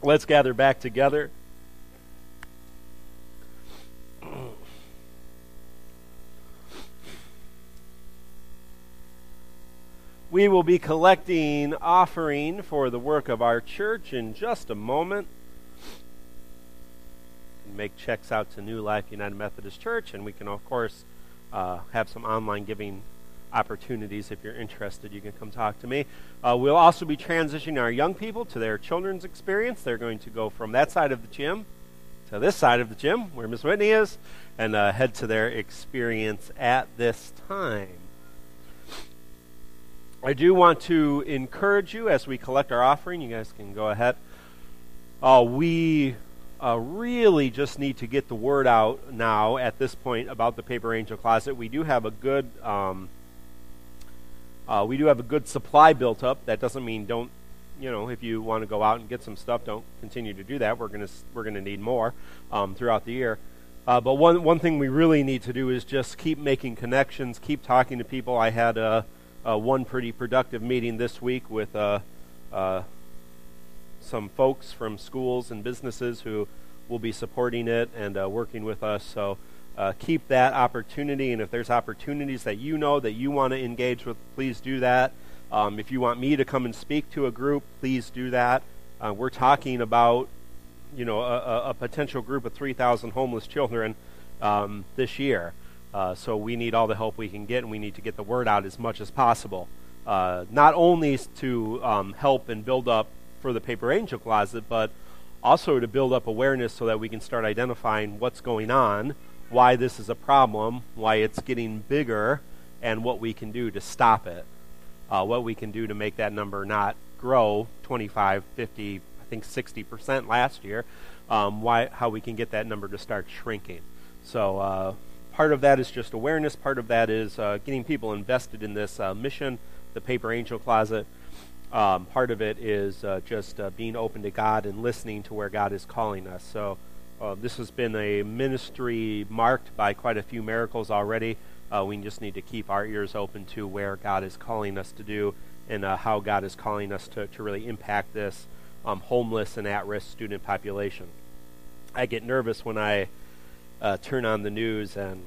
Let's gather back together. We will be collecting offering for the work of our church in just a moment. Make checks out to New Life United Methodist Church, and we can, of course, uh, have some online giving opportunities. If you're interested, you can come talk to me. Uh, we'll also be transitioning our young people to their children's experience. They're going to go from that side of the gym to this side of the gym, where Miss Whitney is, and uh, head to their experience at this time. I do want to encourage you as we collect our offering. You guys can go ahead. Uh, we uh, really just need to get the word out now at this point about the Paper Angel Closet. We do have a good um, uh, we do have a good supply built up. That doesn't mean don't you know if you want to go out and get some stuff, don't continue to do that. We're gonna we're gonna need more um, throughout the year. Uh, but one one thing we really need to do is just keep making connections, keep talking to people. I had a uh, one pretty productive meeting this week with uh, uh, some folks from schools and businesses who will be supporting it and uh, working with us. So uh, keep that opportunity, and if there's opportunities that you know that you want to engage with, please do that. Um, if you want me to come and speak to a group, please do that. Uh, we're talking about, you know, a, a potential group of 3,000 homeless children um, this year. Uh, so we need all the help we can get, and we need to get the word out as much as possible. Uh, not only to um, help and build up for the Paper Angel Closet, but also to build up awareness so that we can start identifying what's going on, why this is a problem, why it's getting bigger, and what we can do to stop it. Uh, what we can do to make that number not grow 25, 50, I think 60% last year. Um, why, how we can get that number to start shrinking. So uh, part of that is just awareness. Part of that is uh, getting people invested in this uh, mission, the Paper Angel Closet. Um, part of it is uh, just uh, being open to God and listening to where God is calling us. So uh, this has been a ministry marked by quite a few miracles already. Uh, we just need to keep our ears open to where God is calling us to do and how God is calling us to, to really impact this um, homeless and at-risk student population. I get nervous when I uh, turn on the news and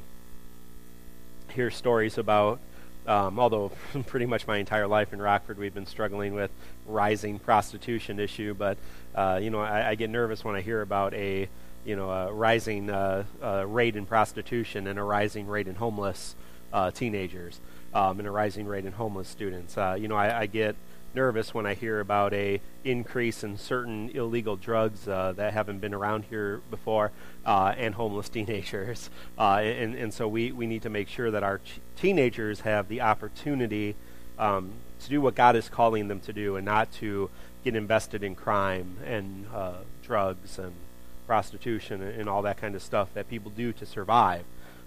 hear stories about, um, although pretty much my entire life in Rockford we've been struggling with rising prostitution issue, but uh, you know I, I, get nervous when I hear about a you know a rising uh, uh rate in prostitution and a rising rate in homeless uh, teenagers um, and a rising rate in homeless students. Uh, you know I, I get nervous when I hear about a increase in certain illegal drugs uh, that haven't been around here before, uh, and homeless teenagers. And, and so we, we need to make sure that our ch- teenagers have the opportunity um, to do what God is calling them to do, and not to get invested in crime and drugs and prostitution and, and, all that kind of stuff that people do to survive.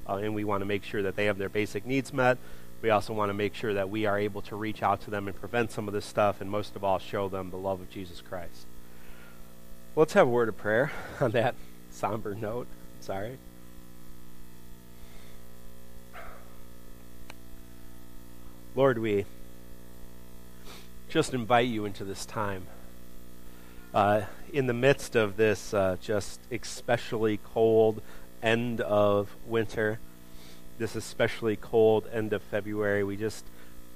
Uh, and we want to make sure that they have their basic needs met we also want to make sure that we are able to reach out to them and prevent some of this stuff, and most of all, show them the love of Jesus Christ. let's have a word of prayer on that somber note. Sorry. Lord, we just invite you into this time. Uh, in the midst of this uh, just especially cold end of winter, this especially cold end of February, we just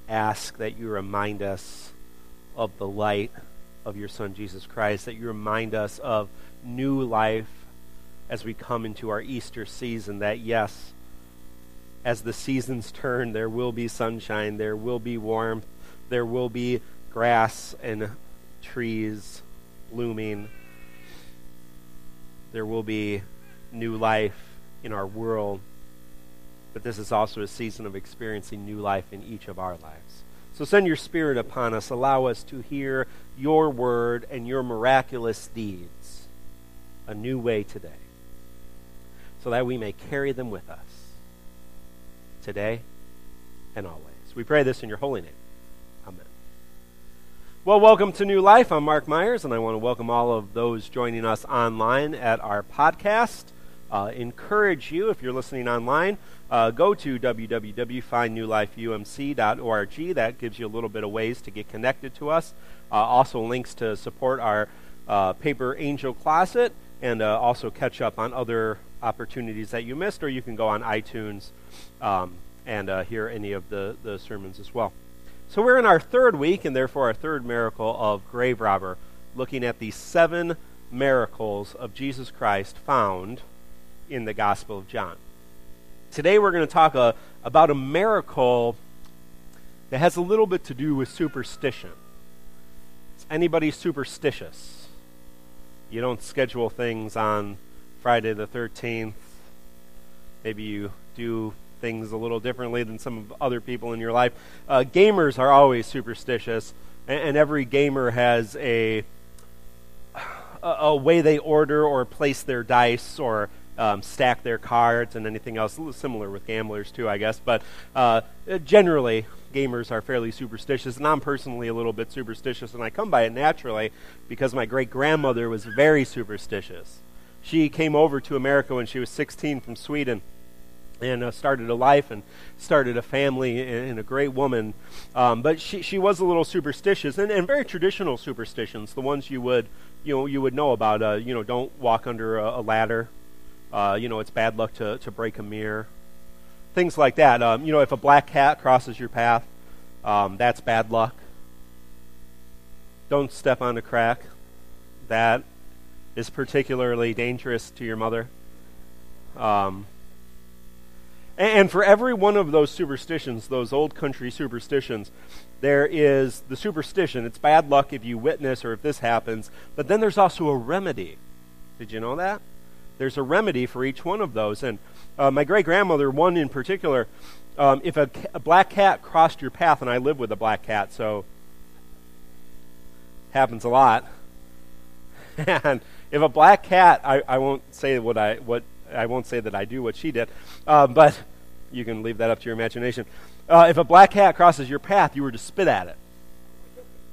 ask that you remind us of the light of your Son, Jesus Christ, that you remind us of new life as we come into our Easter season, that yes, as the seasons turn, there will be sunshine, there will be warmth, there will be grass and trees blooming, there will be new life in our world but this is also a season of experiencing new life in each of our lives. So send your Spirit upon us. Allow us to hear your word and your miraculous deeds a new way today, so that we may carry them with us today and always. We pray this in your holy name. Well, welcome to New Life. I'm Mark Myers, and I want to welcome all of those joining us online at our podcast. Uh, encourage you, if you're listening online, uh, go to www.findnewlifeumc.org. That gives you a little bit of ways to get connected to us. Uh, also, links to support our uh, Paper Angel Closet and uh, also catch up on other opportunities that you missed, or you can go on iTunes um, and uh, hear any of the, the sermons as well. So we're in our third week, and therefore our third miracle of grave robber, looking at the seven miracles of Jesus Christ found in the Gospel of John. Today we're going to talk uh, about a miracle that has a little bit to do with superstition. Is anybody superstitious? You don't schedule things on Friday the 13th. Maybe you do things a little differently than some of other people in your life. Uh, gamers are always superstitious, and, and every gamer has a, a, a way they order or place their dice or um, stack their cards and anything else. A little similar with gamblers too, I guess. But uh, generally, gamers are fairly superstitious, and I'm personally a little bit superstitious, and I come by it naturally because my great grandmother was very superstitious. She came over to America when she was 16 from Sweden and uh, started a life and started a family and, and a great woman. Um, but she, she was a little superstitious and, and very traditional superstitions, the ones you would you know you would know about. Uh, you know, don't walk under a, a ladder. Uh, you know, it's bad luck to, to break a mirror. Things like that. Um, you know, if a black cat crosses your path, um, that's bad luck. Don't step on a crack. That is particularly dangerous to your mother. Um, and, for every one of those superstitions, those old country superstitions, there is the superstition. It's bad luck if you witness or if this happens, but then there's also a remedy. Did you know that? there's a remedy for each one of those. And uh, my great grandmother, one in particular, um, if a, a, black cat crossed your path, and I live with a black cat, so happens a lot. and if a black cat, I, I won't say what I what I won't say that I do what she did, uh, but you can leave that up to your imagination. Uh, if a black cat crosses your path, you were to spit at it,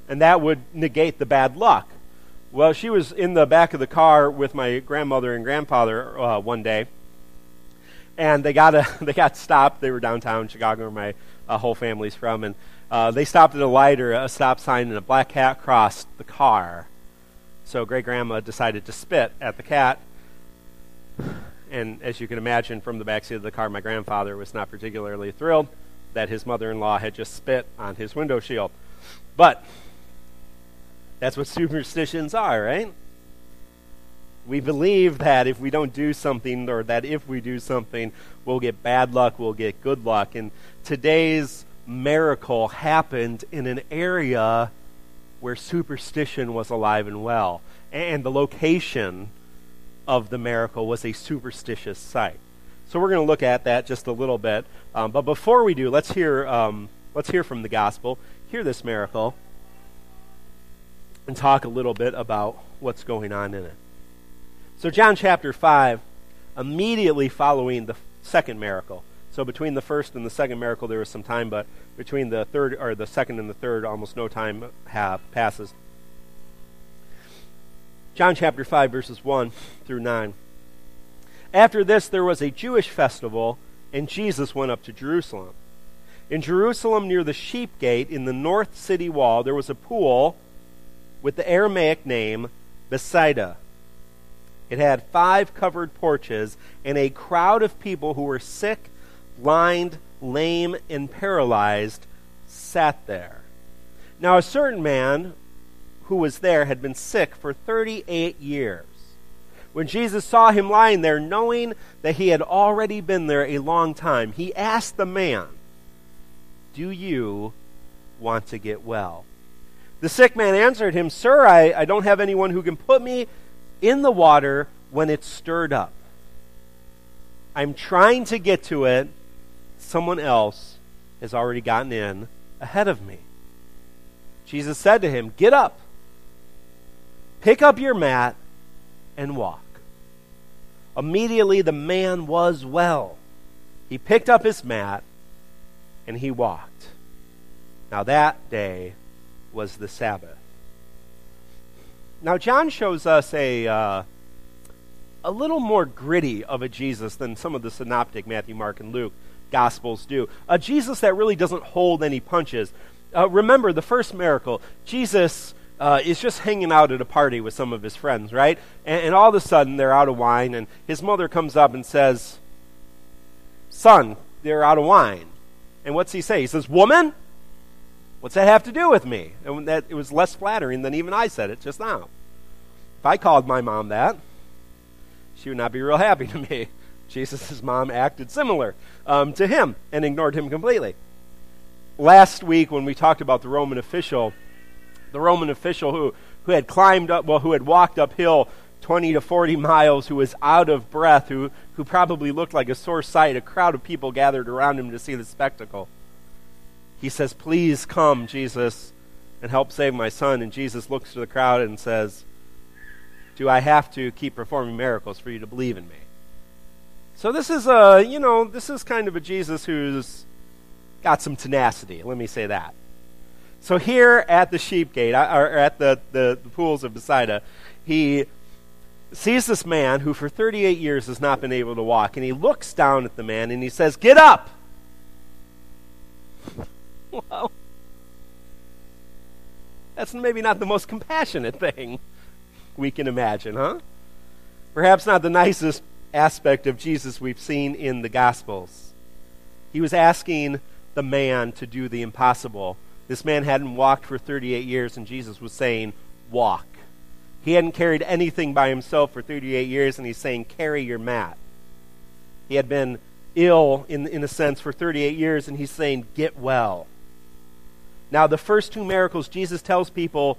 and that would negate the bad luck. Well, she was in the back of the car with my grandmother and grandfather uh, one day, and they got a they got stopped. They were downtown Chicago, where my uh, whole family's from, and uh, they stopped at a light or a stop sign, and a black cat crossed the car. So great grandma decided to spit at the cat, and as you can imagine from the backseat of the car, my grandfather was not particularly thrilled that his mother-in-law had just spit on his window shield, but that's what superstitions are, right? We believe that if we don't do something, or that if we do something, we'll get bad luck, we'll get good luck. And today's miracle happened in an area where superstition was alive and well. And the location of the miracle was a superstitious site. So we're going to look at that just a little bit. Um, but before we do, let's hear, um, let's hear from the gospel. Hear this miracle and talk a little bit about what's going on in it. So, John chapter 5, immediately following the second miracle. So, between the first and the second miracle, there was some time, but between the third or the second and the third, almost no time have, passes. John chapter 5, verses 1 through 9. After this, there was a Jewish festival, and Jesus went up to Jerusalem. In Jerusalem, near the sheep gate in the north city wall, there was a pool with the Aramaic name Bethsaida. It had five covered porches, and a crowd of people who were sick, blind, lame, and paralyzed sat there. Now, a certain man who was there had been sick for 38 years. When Jesus saw him lying there, knowing that he had already been there a long time, he asked the man, Do you want to get well? The sick man answered him, Sir, I, I don't have anyone who can put me in the water when it's stirred up. I'm trying to get to it. Someone else has already gotten in ahead of me. Jesus said to him, Get up, pick up your mat, and walk. Immediately the man was well. He picked up his mat and he walked. Now that day was the Sabbath. Now, John shows us a, uh, a little more gritty of a Jesus than some of the synoptic Matthew, Mark, and Luke Gospels do. A Jesus that really doesn't hold any punches. Uh, remember the first miracle. Jesus uh, is just hanging out at a party with some of his friends, right? And, and all of a sudden, they're out of wine, and his mother comes up and says, Son, they're out of wine. And what's he say? He says, Woman? What's that have to do with me? And that, it was less flattering than even I said it just now. If I called my mom that, she would not be real happy to me. Jesus' mom acted similar um, to him and ignored him completely. Last week, when we talked about the Roman official, the Roman official who, who had climbed up, well, who had walked uphill 20 to 40 miles, who was out of breath, who, who probably looked like a sore sight, a crowd of people gathered around him to see the spectacle. He says, Please come, Jesus, and help save my son. And Jesus looks to the crowd and says, Do I have to keep performing miracles for you to believe in me? So this is a, you know, this is kind of a Jesus who's got some tenacity. Let me say that. So here at the sheep gate, uh, or at the, the, the pools of Bethsaida, he sees this man who for 38 years has not been able to walk, and he looks down at the man and he says, Get up! well, that's maybe not the most compassionate thing we can imagine, huh? Perhaps not the nicest aspect of Jesus we've seen in the Gospels. He was asking the man to do the impossible this man hadn't walked for 38 years, and Jesus was saying, Walk. He hadn't carried anything by himself for 38 years, and he's saying, Carry your mat. He had been ill, in, in a sense, for 38 years, and he's saying, Get well. Now, the first two miracles, Jesus tells people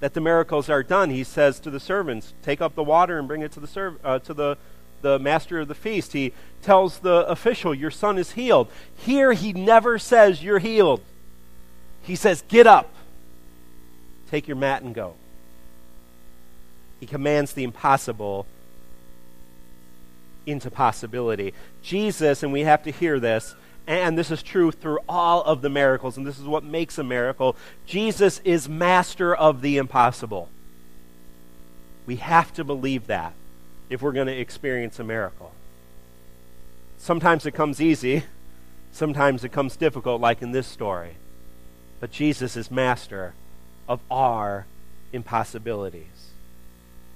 that the miracles are done. He says to the servants, Take up the water and bring it to the, serv- uh, to the, the master of the feast. He tells the official, Your son is healed. Here, he never says, You're healed. He says, Get up, take your mat, and go. He commands the impossible into possibility. Jesus, and we have to hear this, and this is true through all of the miracles, and this is what makes a miracle. Jesus is master of the impossible. We have to believe that if we're going to experience a miracle. Sometimes it comes easy, sometimes it comes difficult, like in this story. But Jesus is master of our impossibilities.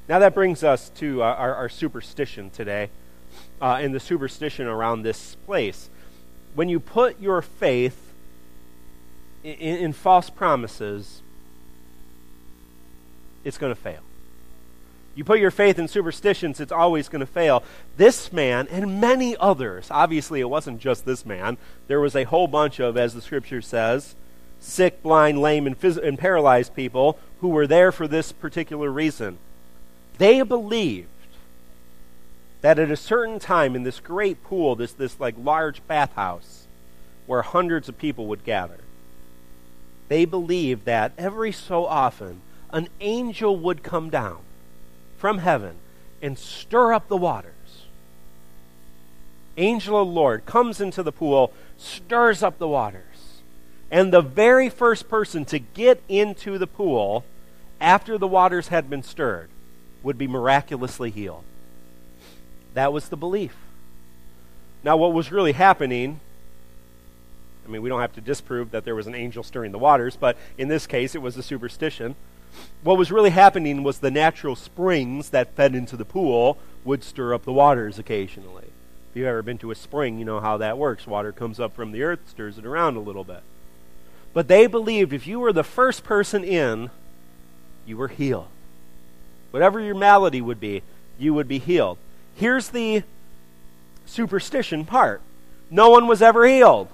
Now that brings us to uh, our, our, superstition today, uh, and the superstition around this place. When you put your faith in, in false promises, it's going to fail. You put your faith in superstitions, it's always going to fail. This man and many others, obviously it wasn't just this man, there was a whole bunch of, as the scripture says, sick, blind, lame, and, phys- and paralyzed people who were there for this particular reason. They believed that at a certain time in this great pool, this, this like large bathhouse where hundreds of people would gather, they believed that every so often an angel would come down from heaven and stir up the waters. Angel of the Lord comes into the pool, stirs up the waters. And the very first person to get into the pool after the waters had been stirred would be miraculously healed. That was the belief. Now, what was really happening, I mean, we don't have to disprove that there was an angel stirring the waters, but in this case, it was a superstition. What was really happening was the natural springs that fed into the pool would stir up the waters occasionally. If you've ever been to a spring, you know how that works. Water comes up from the earth, stirs it around a little bit. But they believed if you were the first person in, you were healed. Whatever your malady would be, you would be healed. Here's the superstition part no one was ever healed.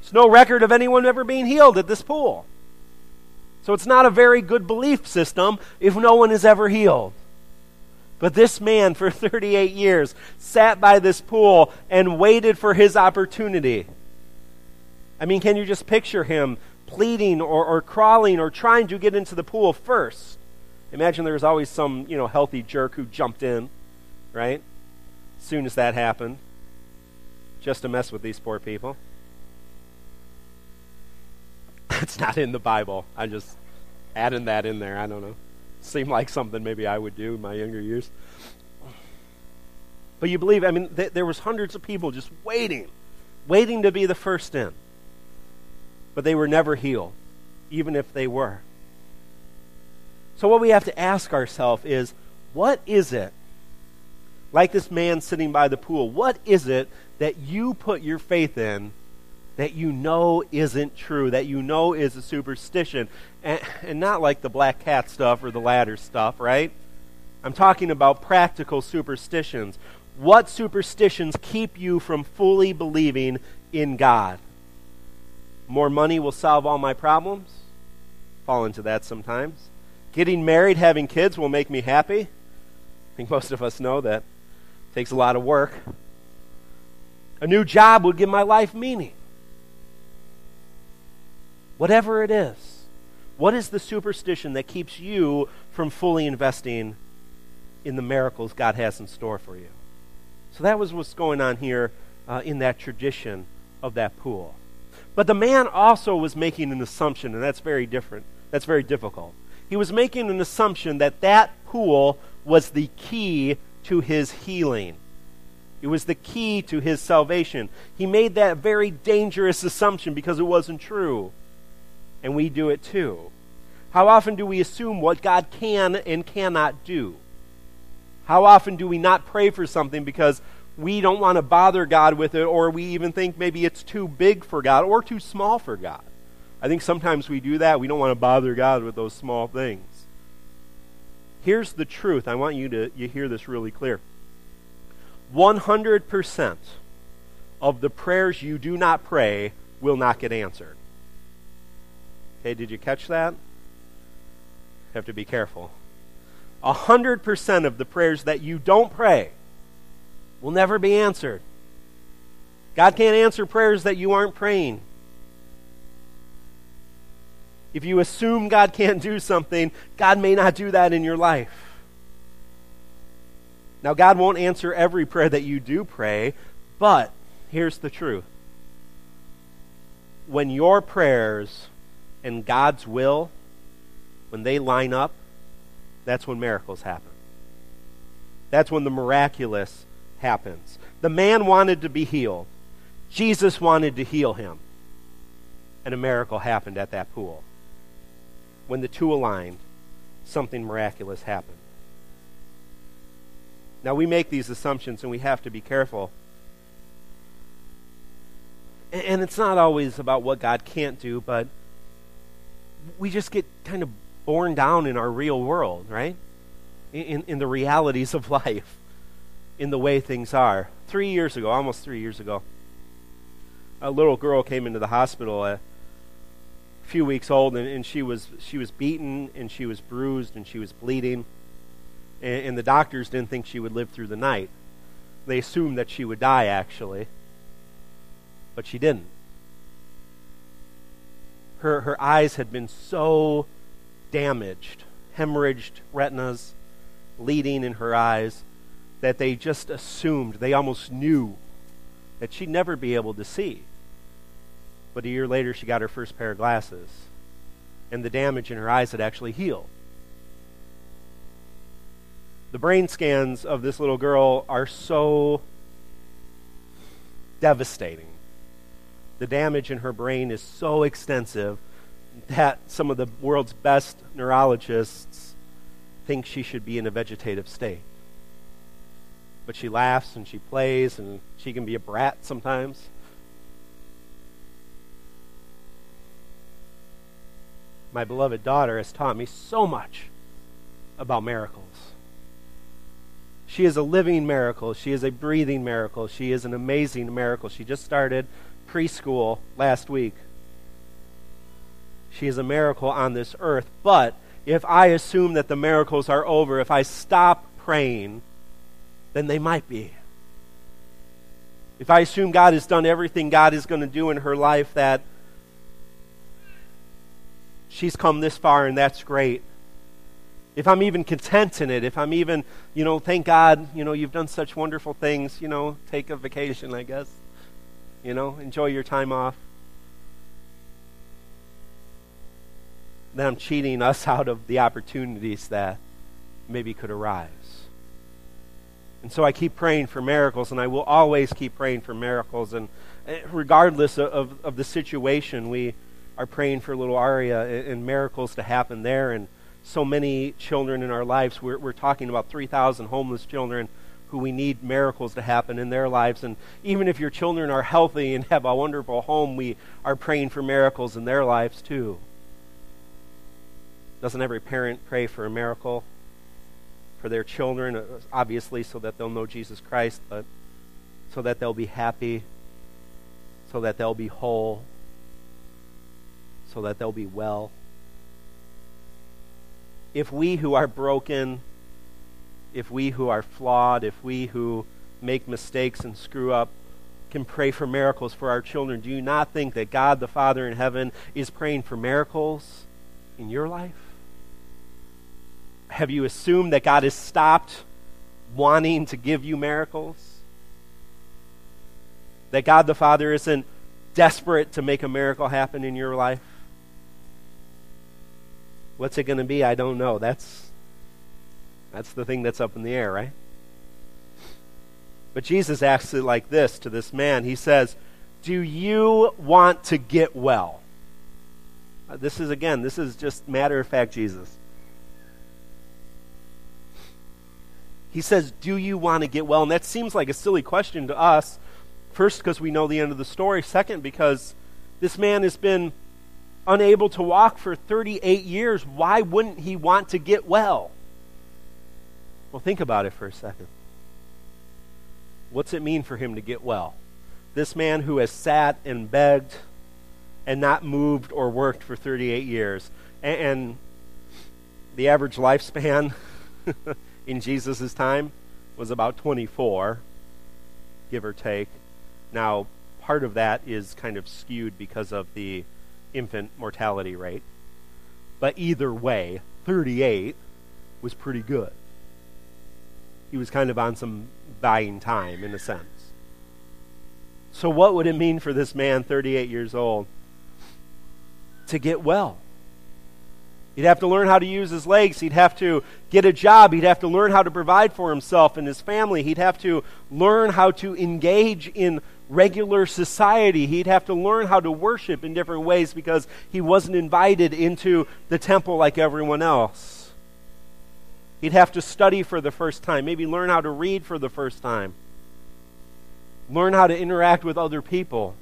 There's no record of anyone ever being healed at this pool. So it's not a very good belief system if no one is ever healed. But this man, for 38 years, sat by this pool and waited for his opportunity. I mean, can you just picture him pleading or, or crawling or trying to get into the pool first? Imagine there was always some, you know, healthy jerk who jumped in, right? As soon as that happened, just to mess with these poor people. That's not in the Bible. I'm just adding that in there. I don't know. Seemed like something maybe I would do in my younger years. But you believe, I mean, th- there was hundreds of people just waiting, waiting to be the first in but they were never healed, even if they were. So, what we have to ask ourselves is what is it, like this man sitting by the pool, what is it that you put your faith in that you know isn't true, that you know is a superstition, and, and not like the black cat stuff or the ladder stuff, right? I'm talking about practical superstitions. What superstitions keep you from fully believing in God? More money will solve all my problems? Fall into that sometimes. Getting married, having kids will make me happy? I think most of us know that. It takes a lot of work. A new job would give my life meaning. Whatever it is, what is the superstition that keeps you from fully investing in the miracles God has in store for you? So that was what's going on here uh, in that tradition of that pool. But the man also was making an assumption, and that's very different. That's very difficult. He was making an assumption that that pool was the key to his healing. It was the key to his salvation. He made that very dangerous assumption because it wasn't true and we do it too. How often do we assume what God can and cannot do? How often do we not pray for something because we don't want to bother God with it, or we even think maybe it's too big for God or too small for God? I think sometimes we do that. We don't want to bother God with those small things. Here's the truth. I want you to you hear this really clear. 100% of the prayers you do not pray will not get answered. Okay, did you catch that? Have to be careful. A hundred percent of the prayers that you don't pray will never be answered. God can't answer prayers that you aren't praying. If you assume God can't do something, God may not do that in your life. Now, God won't answer every prayer that you do pray, but here's the truth. When your prayers and God's will, when they line up, that's when miracles happen. That's when the miraculous happens. The man wanted to be healed. Jesus wanted to heal him. And a miracle happened at that pool. When the two aligned, something miraculous happened. Now, we make these assumptions and we have to be careful. And it's not always about what God can't do, but we just get kind of borne down in our real world, right? In, in the realities of life, in the way things are. Three years ago, almost three years ago, a little girl came into the hospital uh, a few weeks old, and, and she was she was beaten, and she was bruised, and she was bleeding, and, and the doctors didn't think she would live through the night. They assumed that she would die, actually, but she didn't her, her eyes had been so damaged, hemorrhaged retinas, bleeding in her eyes, that they just assumed, they almost knew that she'd never be able to see. But a year later, she got her first pair of glasses, and the damage in her eyes had actually healed. The brain scans of this little girl are so devastating the damage in her brain is so extensive that some of the world's best neurologists think she should be in a vegetative state. But she laughs and she plays and she can be a brat sometimes. My beloved daughter has taught me so much about miracles. She is a living miracle. She is a breathing miracle. She is an amazing miracle. She just started preschool last week. She is a miracle on this earth. But if I assume that the miracles are over, if I stop praying, then they might be. If I assume God has done everything God is going to do in her life, that she's come this far and that's great. If I'm even content in it, if I'm even, you know, thank God, you know, you've done such wonderful things, you know, take a vacation, I guess. You know, enjoy your time off. Then I'm cheating us out of the opportunities that maybe could arise. And so I keep praying for miracles, and I will always keep praying for miracles. And eh, regardless of, of, of the situation, we are praying for little Aria and, and, miracles to happen there. And so many children in our lives. We're, we're talking about 3,000 homeless children who we need miracles to happen in their lives. And even if your children are healthy and have a wonderful home, we are praying for miracles in their lives too. Doesn't every parent pray for a miracle for their children? Uh, obviously, so that they'll know Jesus Christ, but so that they'll be happy, so that they'll be whole, so that they'll be well. If we who are broken, if we who are flawed, if we who make mistakes and screw up can pray for miracles for our children, do you not think that God the Father in heaven is praying for miracles in your life? Have you assumed that God has stopped wanting to give you miracles? That God the Father isn't desperate to make a miracle happen in your life? What's it going to be? I don't know. That's that's the thing that's up in the air, right? But Jesus asks it like this to this man. He says, "Do you want to get well?" Uh, this is again, this is just matter of fact Jesus. He says, Do you want to get well? And that seems like a silly question to us. First, because we know the end of the story. Second, because this man has been unable to walk for 38 years. Why wouldn't he want to get well? Well, think about it for a second. What's it mean for him to get well? This man who has sat and begged and not moved or worked for 38 years. And, the average lifespan in Jesus' time was about 24, give or take. Now, part of that is kind of skewed because of the infant mortality rate. But either way, 38 was pretty good. He was kind of on some buying time, in a sense. So, what would it mean for this man, 38 years old, to get well? He'd have to learn how to use his legs. He'd have to get a job. He'd have to learn how to provide for himself and his family. He'd have to learn how to engage in regular society. He'd have to learn how to worship in different ways because he wasn't invited into the temple like everyone else. He'd have to study for the first time, maybe learn how to read for the first time, learn how to interact with other people.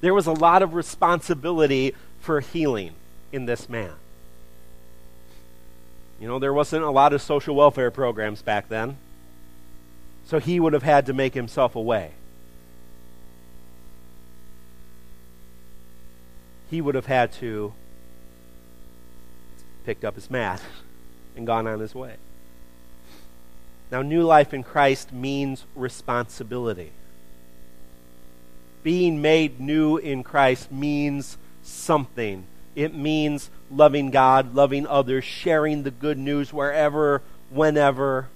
There was a lot of responsibility for healing in this man. You know, there wasn't a lot of social welfare programs back then. So he would have had to make himself a way. He would have had to picked up his mat and gone on his way. Now, new life in Christ means responsibility. Being made new in Christ means something. It means loving God, loving others, sharing the good news wherever, whenever.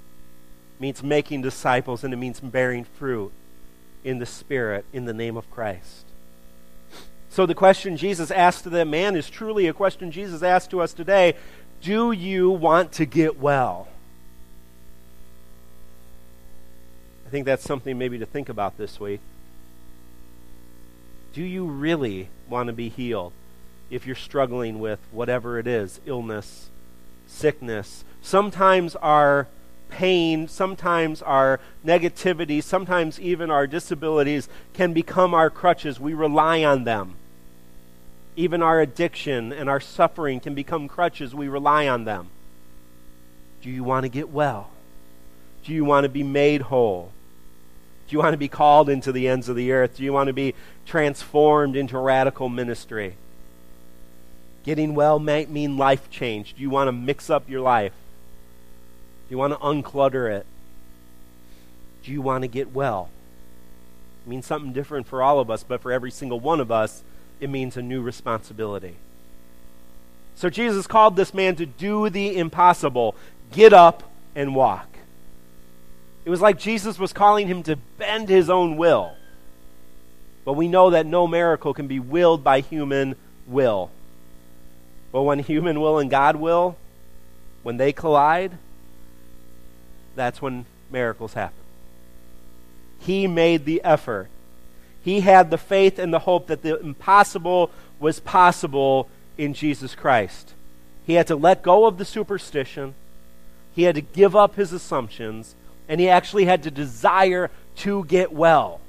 It means making disciples, and it means bearing fruit in the Spirit in the name of Christ. So the question Jesus asked to that man is truly a question Jesus asked to us today Do you want to get well? I think that's something maybe to think about this week. Do you really want to be healed? If you're struggling with whatever it is illness, sickness. Sometimes our pain, sometimes our negativity, sometimes even our disabilities can become our crutches. We rely on them. Even our addiction and our suffering can become crutches. We rely on them. Do you want to get well? Do you want to be made whole? Do you want to be called into the ends of the earth? Do you want to be transformed into radical ministry? Getting well might mean life change. Do you want to mix up your life? Do you want to unclutter it? Do you want to get well? It means something different for all of us, but for every single one of us, it means a new responsibility. So Jesus called this man to do the impossible get up and walk. It was like Jesus was calling him to bend his own will. But we know that no miracle can be willed by human will. But when human will and God will, when they collide, that's when miracles happen. He made the effort. He had the faith and the hope that the impossible was possible in Jesus Christ. He had to let go of the superstition. He had to give up his assumptions. And he actually had to desire to get well.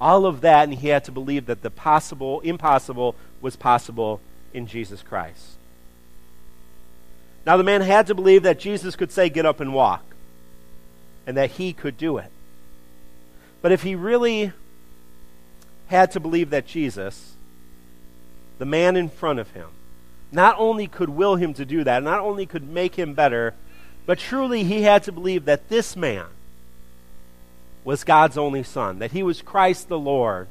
All of that, and he had to believe that the possible, impossible, was possible in Jesus Christ. Now, the man had to believe that Jesus could say, Get up and walk, and that he could do it. But if he really had to believe that Jesus, the man in front of him, not only could will him to do that, not only could make him better, but truly he had to believe that this man was God's only son, that he was Christ the Lord,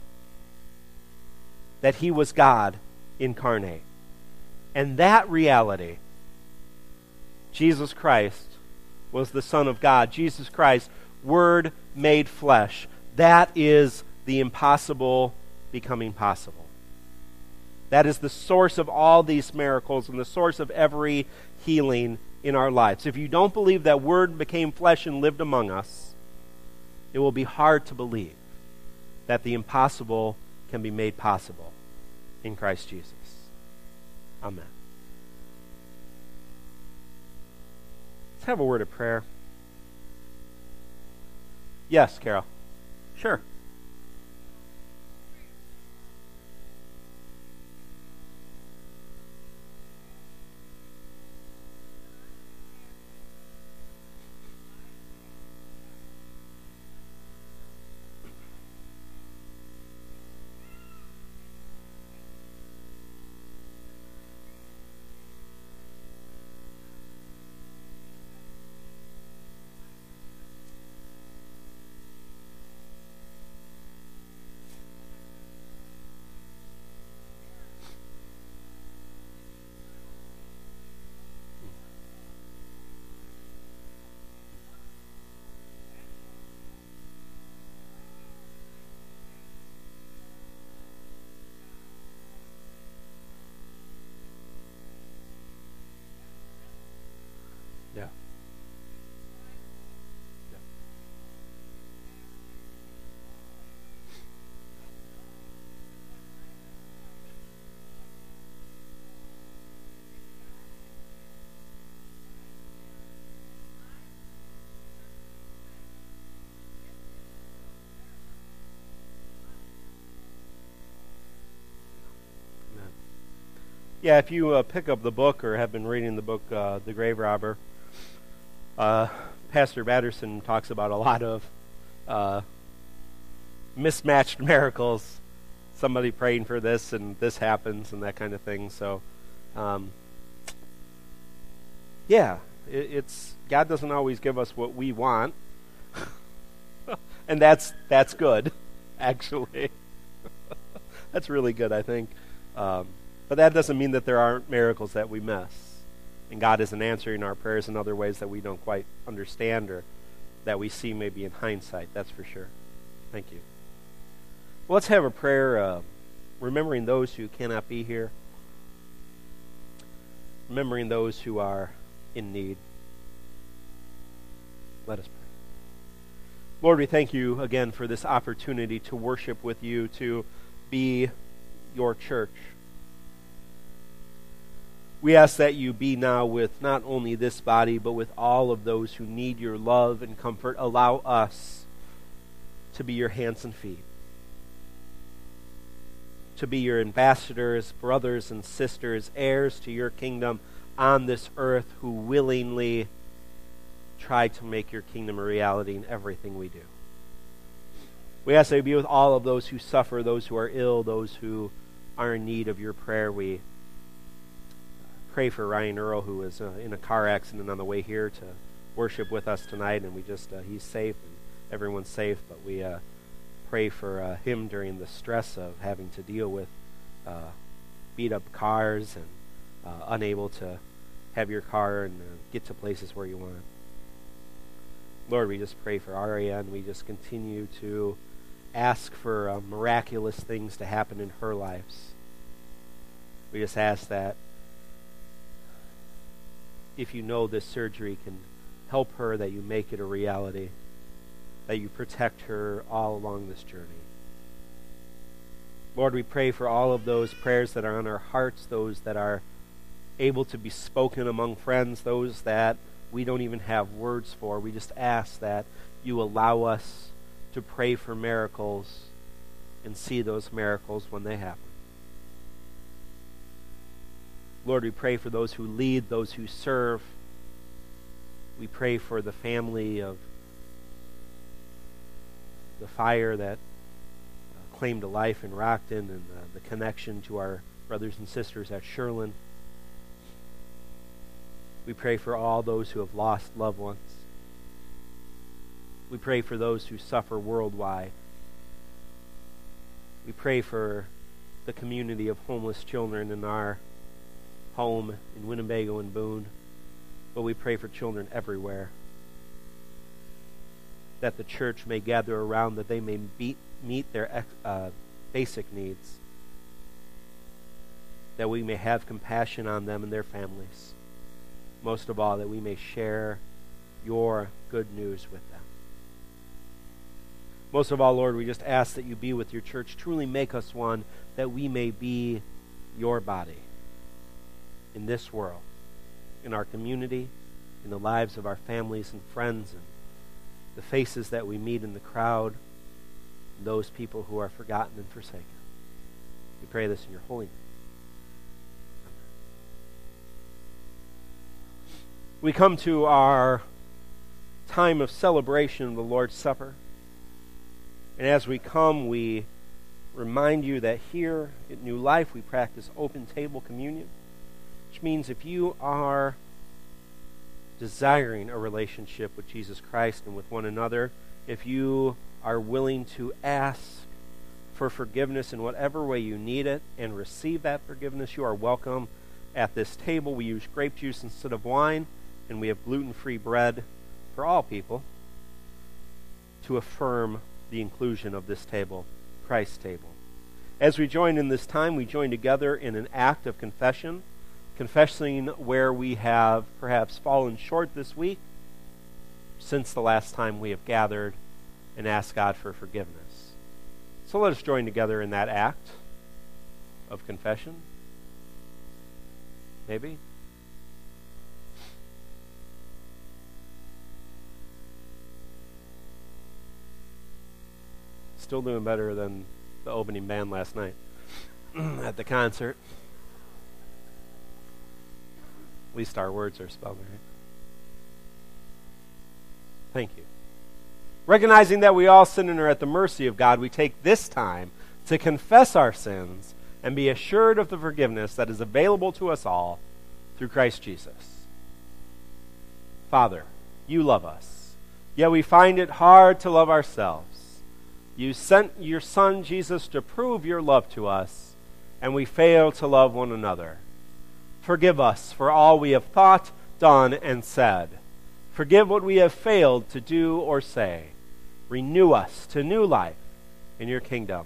that he was God incarnate. And that reality, Jesus Christ was the Son of God. Jesus Christ, Word made flesh. That is the impossible becoming possible. That is the source of all these miracles and the source of every healing in our lives. If you don't believe that Word became flesh and lived among us, it will be hard to believe that the impossible can be made possible in Christ Jesus. Amen. Let's have a word of prayer. Yes, Carol. Sure. Yeah, if you uh, pick up the book or have been reading the book, uh, The Grave Robber, uh, Pastor Batterson talks about a lot of uh, mismatched miracles. Somebody praying for this and this happens and that kind of thing. So, um, yeah, it, it's God doesn't always give us what we want, and that's that's good, actually. that's really good, I think. Um, but that doesn't mean that there aren't miracles that we miss. And God isn't answering our prayers in other ways that we don't quite understand or that we see maybe in hindsight. That's for sure. Thank you. Well, let's have a prayer uh, remembering those who cannot be here, remembering those who are in need. Let us pray. Lord, we thank you again for this opportunity to worship with you, to be your church. We ask that you be now with not only this body, but with all of those who need your love and comfort. Allow us to be your hands and feet, to be your ambassadors, brothers and sisters, heirs to your kingdom on this earth who willingly try to make your kingdom a reality in everything we do. We ask that you be with all of those who suffer, those who are ill, those who are in need of your prayer. We pray for Ryan Earl, who was uh, in a car accident on the way here to worship with us tonight, and we just uh, he's safe and everyone's safe, but we uh, pray for uh, him during the stress of having to deal with uh, beat up cars and uh, unable to have your car and get to places where you want. Lord, we just pray for Aria, and we just continue to ask for miraculous things to happen in her lives. We just ask that if you know this surgery can help her, that you make it a reality, that you protect her all along this journey. Lord, we pray for all of those prayers that are on our hearts, those that are able to be spoken among friends, those that we don't even have words for. We just ask that you allow us to pray for miracles and see those miracles when they happen. Lord, we pray for those who lead, those who serve. We pray for the family of the fire that uh, claimed a life in Rockton and the connection to our brothers and sisters at Shirland. We pray for all those who have lost loved ones. We pray for those who suffer worldwide. We pray for the community of homeless children in our home in Winnebago and Boone, but we pray for children everywhere. That the church may gather around, that they may beat, meet their uh, basic needs, that we may have compassion on them and their families. Most of all, that we may share your good news with them. Most of all, Lord, we just ask that you be with your church. Truly make us one that we may be your body in this world, in our community, in the lives of our families and friends, and the faces that we meet in the crowd, those people who are forgotten and forsaken. We pray this in your holy name. We come to our time of celebration of the Lord's Supper. And as we come, we remind you that here at New Life we practice open table communion, means if you are desiring a relationship with Jesus Christ and with one another, if you are willing to ask for forgiveness in whatever way you need it and receive that forgiveness, you are welcome at this table. We use grape juice instead of wine, and we have gluten free bread for all people to affirm the inclusion of this table, Christ's table. As we join in this time, we join together in an act of confession, confessing where we have perhaps fallen short this week since the last time we have gathered and asked God for forgiveness. So let us join together in that act of confession. Maybe. still doing better than the opening band last night at the concert. At least our words are spelled right. Thank you. Recognizing that we all sin and are at the mercy of God, we take this time to confess our sins and be assured of the forgiveness that is available to us all through Christ Jesus. Father, you love us, yet we find it hard to love ourselves. You sent your Son, Jesus, to prove your love to us, and we fail to love one another. Forgive us for all we have thought, done, and said. Forgive what we have failed to do or say. Renew us to new life in your kingdom.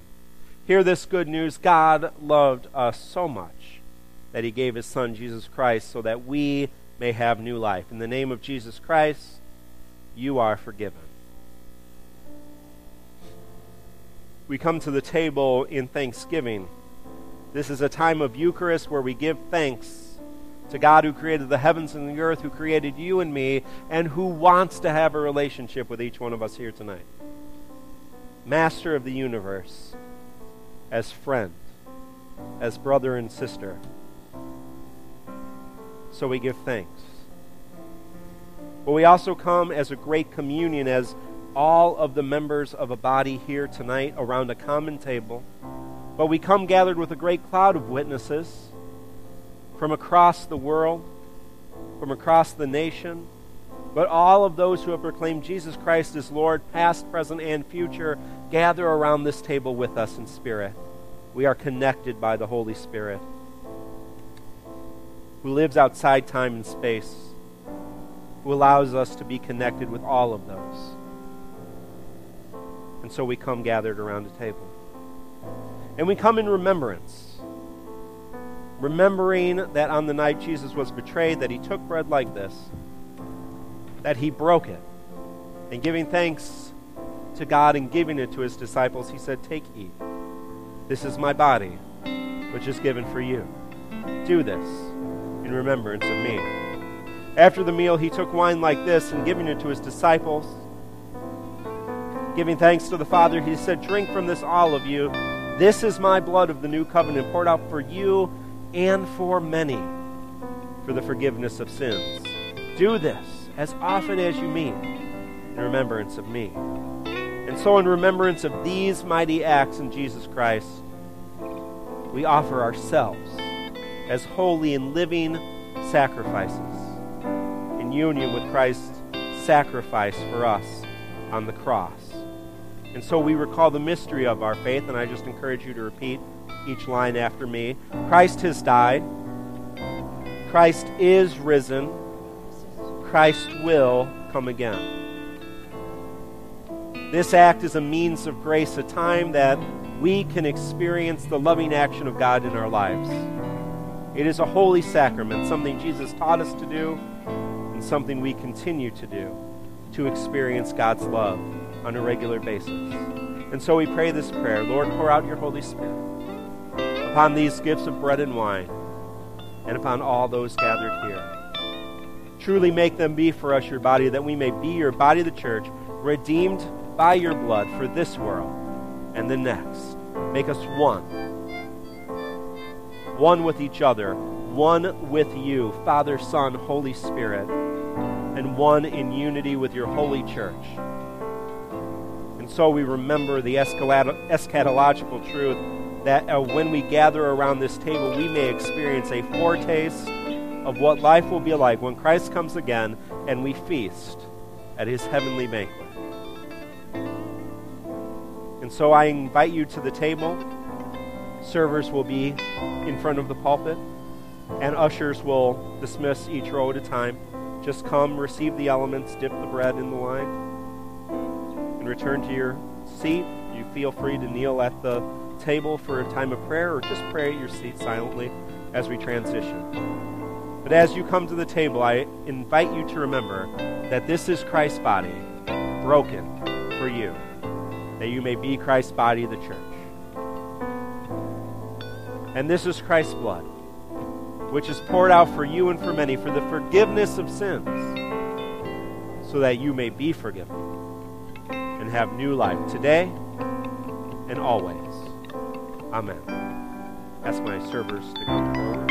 Hear this good news God loved us so much that he gave his Son, Jesus Christ, so that we may have new life. In the name of Jesus Christ, you are forgiven. we come to the table in thanksgiving. This is a time of Eucharist where we give thanks to God who created the heavens and the earth, who created you and me, and who wants to have a relationship with each one of us here tonight. Master of the universe, as friend, as brother and sister. So we give thanks. But we also come as a great communion, as all of the members of a body here tonight around a common table, but we come gathered with a great cloud of witnesses from across the world, from across the nation, but all of those who have proclaimed Jesus Christ as Lord, past, present, and future, gather around this table with us in spirit. We are connected by the Holy Spirit, who lives outside time and space, who allows us to be connected with all of those. And so we come gathered around a table. And we come in remembrance. Remembering that on the night Jesus was betrayed, that he took bread like this, that he broke it, and giving thanks to God and giving it to his disciples, he said, Take, eat. This is my body, which is given for you. Do this in remembrance of me. After the meal, he took wine like this and giving it to his disciples. Giving thanks to the Father, he said, Drink from this, all of you. This is my blood of the new covenant, poured out for you and for many for the forgiveness of sins. Do this as often as you meet in remembrance of me. And so, in remembrance of these mighty acts in Jesus Christ, we offer ourselves as holy and living sacrifices in union with Christ's sacrifice for us on the cross. And so we recall the mystery of our faith, and I just encourage you to repeat each line after me. Christ has died. Christ is risen. Christ will come again. This act is a means of grace, a time that we can experience the loving action of God in our lives. It is a holy sacrament, something Jesus taught us to do, and something we continue to do to experience God's love on a regular basis. And so we pray this prayer Lord, pour out your Holy Spirit upon these gifts of bread and wine, and upon all those gathered here. Truly make them be for us your body, that we may be your body, the church, redeemed by your blood for this world and the next. Make us one. One with each other, one with you, Father, Son, Holy Spirit, and one in unity with your holy church. And so we remember the eschatological truth that uh, when we gather around this table, we may experience a foretaste of what life will be like when Christ comes again and we feast at his heavenly banquet. And so I invite you to the table. Servers will be in front of the pulpit, and ushers will dismiss each row at a time. Just come, receive the elements, dip the bread in the wine, and return to your seat. You feel free to kneel at the table for a time of prayer or just pray at your seat silently as we transition. But as you come to the table, I invite you to remember that this is Christ's body broken for you that you may be Christ's body, the church. And this is Christ's blood, which is poured out for you and for many for the forgiveness of sins, so that you may be forgiven and have new life today and always. Amen. Ask my servers to come forward.